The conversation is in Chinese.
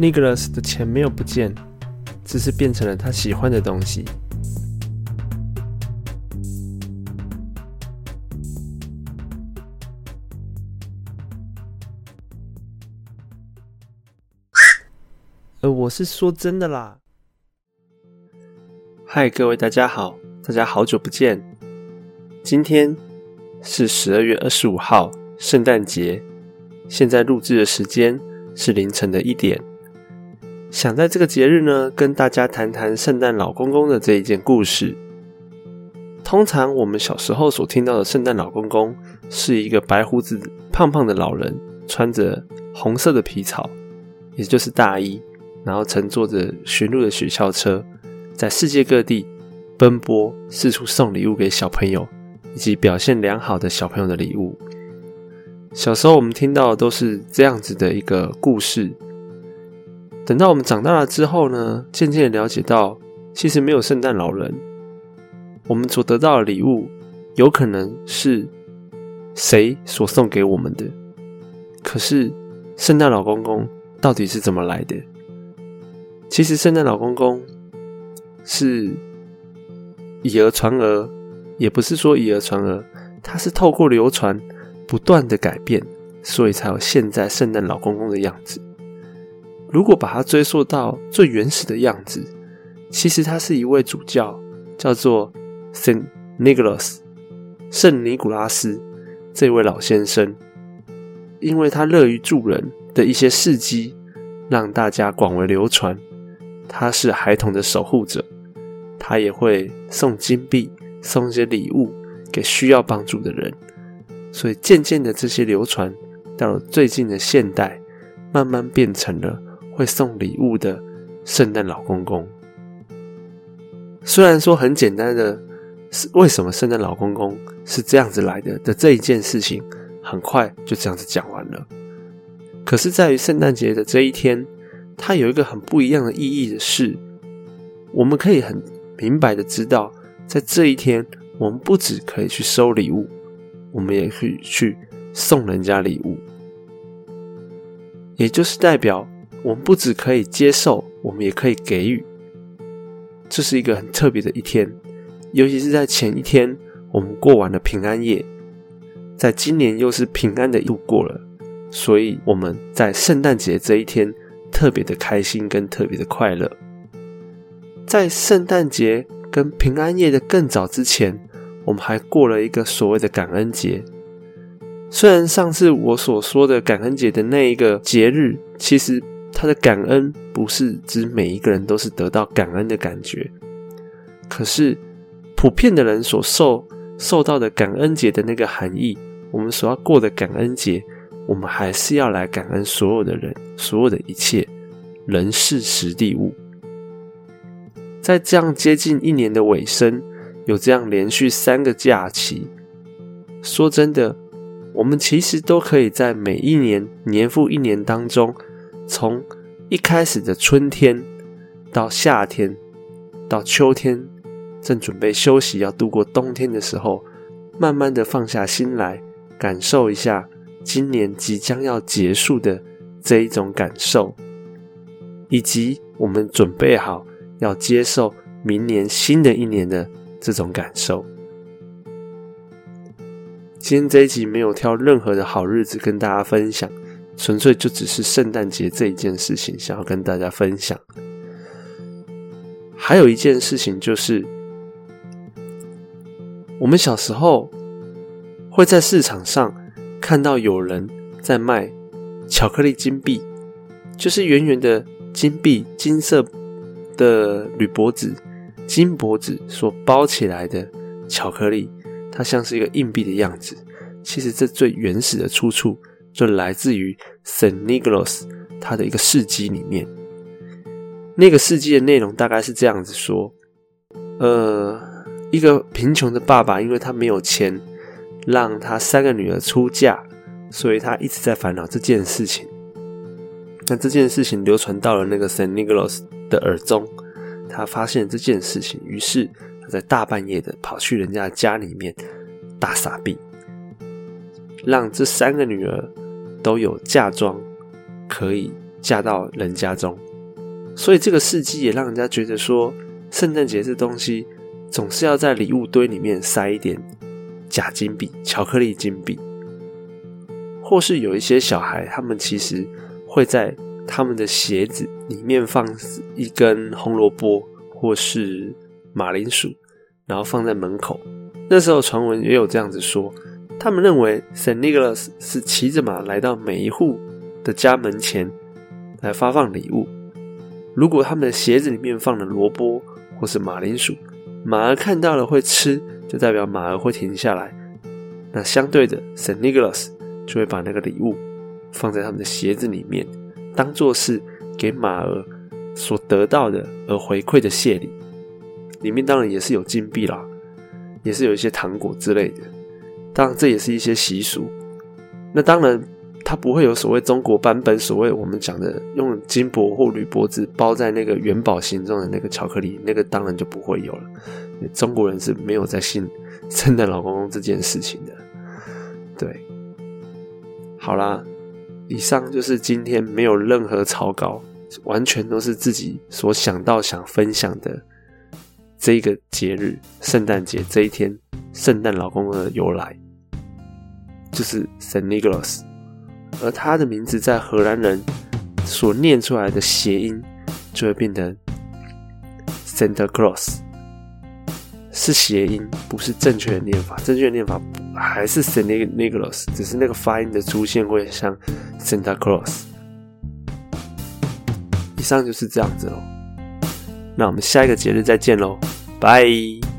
Nicholas 的钱没有不见，只是变成了他喜欢的东西。呃，我是说真的啦。嗨，各位大家好，大家好久不见。今天是十二月二十五号，圣诞节。现在录制的时间是凌晨的一点。想在这个节日呢，跟大家谈谈圣诞老公公的这一件故事。通常我们小时候所听到的圣诞老公公，是一个白胡子、胖胖的老人，穿着红色的皮草，也就是大衣。然后乘坐着驯鹿的雪橇车，在世界各地奔波，四处送礼物给小朋友，以及表现良好的小朋友的礼物。小时候我们听到的都是这样子的一个故事。等到我们长大了之后呢，渐渐了解到，其实没有圣诞老人，我们所得到的礼物，有可能是谁所送给我们的。可是，圣诞老公公到底是怎么来的？其实圣诞老公公是以讹传讹，也不是说以讹传讹，他是透过流传不断的改变，所以才有现在圣诞老公公的样子。如果把它追溯到最原始的样子，其实他是一位主教，叫做圣尼古拉斯，圣尼古拉斯这位老先生，因为他乐于助人的一些事迹，让大家广为流传。他是孩童的守护者，他也会送金币、送一些礼物给需要帮助的人，所以渐渐的这些流传到了最近的现代，慢慢变成了会送礼物的圣诞老公公。虽然说很简单的，是为什么圣诞老公公是这样子来的的这一件事情，很快就这样子讲完了。可是，在于圣诞节的这一天。它有一个很不一样的意义的是，我们可以很明白的知道，在这一天，我们不只可以去收礼物，我们也可以去送人家礼物。也就是代表，我们不只可以接受，我们也可以给予。这是一个很特别的一天，尤其是在前一天，我们过完了平安夜，在今年又是平安的度过了，所以我们在圣诞节这一天。特别的开心跟特别的快乐，在圣诞节跟平安夜的更早之前，我们还过了一个所谓的感恩节。虽然上次我所说的感恩节的那一个节日，其实他的感恩不是指每一个人都是得到感恩的感觉，可是普遍的人所受受到的感恩节的那个含义，我们所要过的感恩节。我们还是要来感恩所有的人，所有的一切人事实地物。在这样接近一年的尾声，有这样连续三个假期，说真的，我们其实都可以在每一年年复一年当中，从一开始的春天到夏天，到秋天，正准备休息要度过冬天的时候，慢慢的放下心来，感受一下。今年即将要结束的这一种感受，以及我们准备好要接受明年新的一年的这种感受。今天这一集没有挑任何的好日子跟大家分享，纯粹就只是圣诞节这一件事情想要跟大家分享。还有一件事情就是，我们小时候会在市场上。看到有人在卖巧克力金币，就是圆圆的金币，金色的铝箔纸、金箔纸所包起来的巧克力，它像是一个硬币的样子。其实这最原始的出处就来自于 Saint Nicholas 他的一个事迹里面。那个事迹的内容大概是这样子说：，呃，一个贫穷的爸爸，因为他没有钱。让他三个女儿出嫁，所以他一直在烦恼这件事情。那这件事情流传到了那个 Saint Nicholas 的耳中，他发现这件事情，于是他在大半夜的跑去人家家里面大傻逼，让这三个女儿都有嫁妆可以嫁到人家中。所以这个事迹也让人家觉得说，圣诞节这东西总是要在礼物堆里面塞一点假金币、巧克力金币，或是有一些小孩，他们其实会在他们的鞋子里面放一根红萝卜或是马铃薯，然后放在门口。那时候传闻也有这样子说，他们认为圣尼古拉斯是骑着马来到每一户的家门前来发放礼物。如果他们的鞋子里面放了萝卜或是马铃薯，马儿看到了会吃，就代表马儿会停下来。那相对的，圣尼古拉斯就会把那个礼物放在他们的鞋子里面，当做是给马儿所得到的而回馈的谢礼。里面当然也是有金币啦。也是有一些糖果之类的，当然这也是一些习俗。那当然，它不会有所谓中国版本，所谓我们讲的用金箔或铝箔纸包在那个元宝形状的那个巧克力，那个当然就不会有了。中国人是没有在信圣诞老公公这件事情的。对，好啦，以上就是今天没有任何草稿，完全都是自己所想到想分享的。这一个节日，圣诞节这一天，圣诞老公公的由来就是 Saint Nicholas，而他的名字在荷兰人所念出来的谐音就会变成 Santa Claus，是谐音，不是正确的念法。正确的念法还是 Saint Nicholas，只是那个发音的出现会像 Santa Claus。以上就是这样子喽。那我们下一个节日再见喽，拜。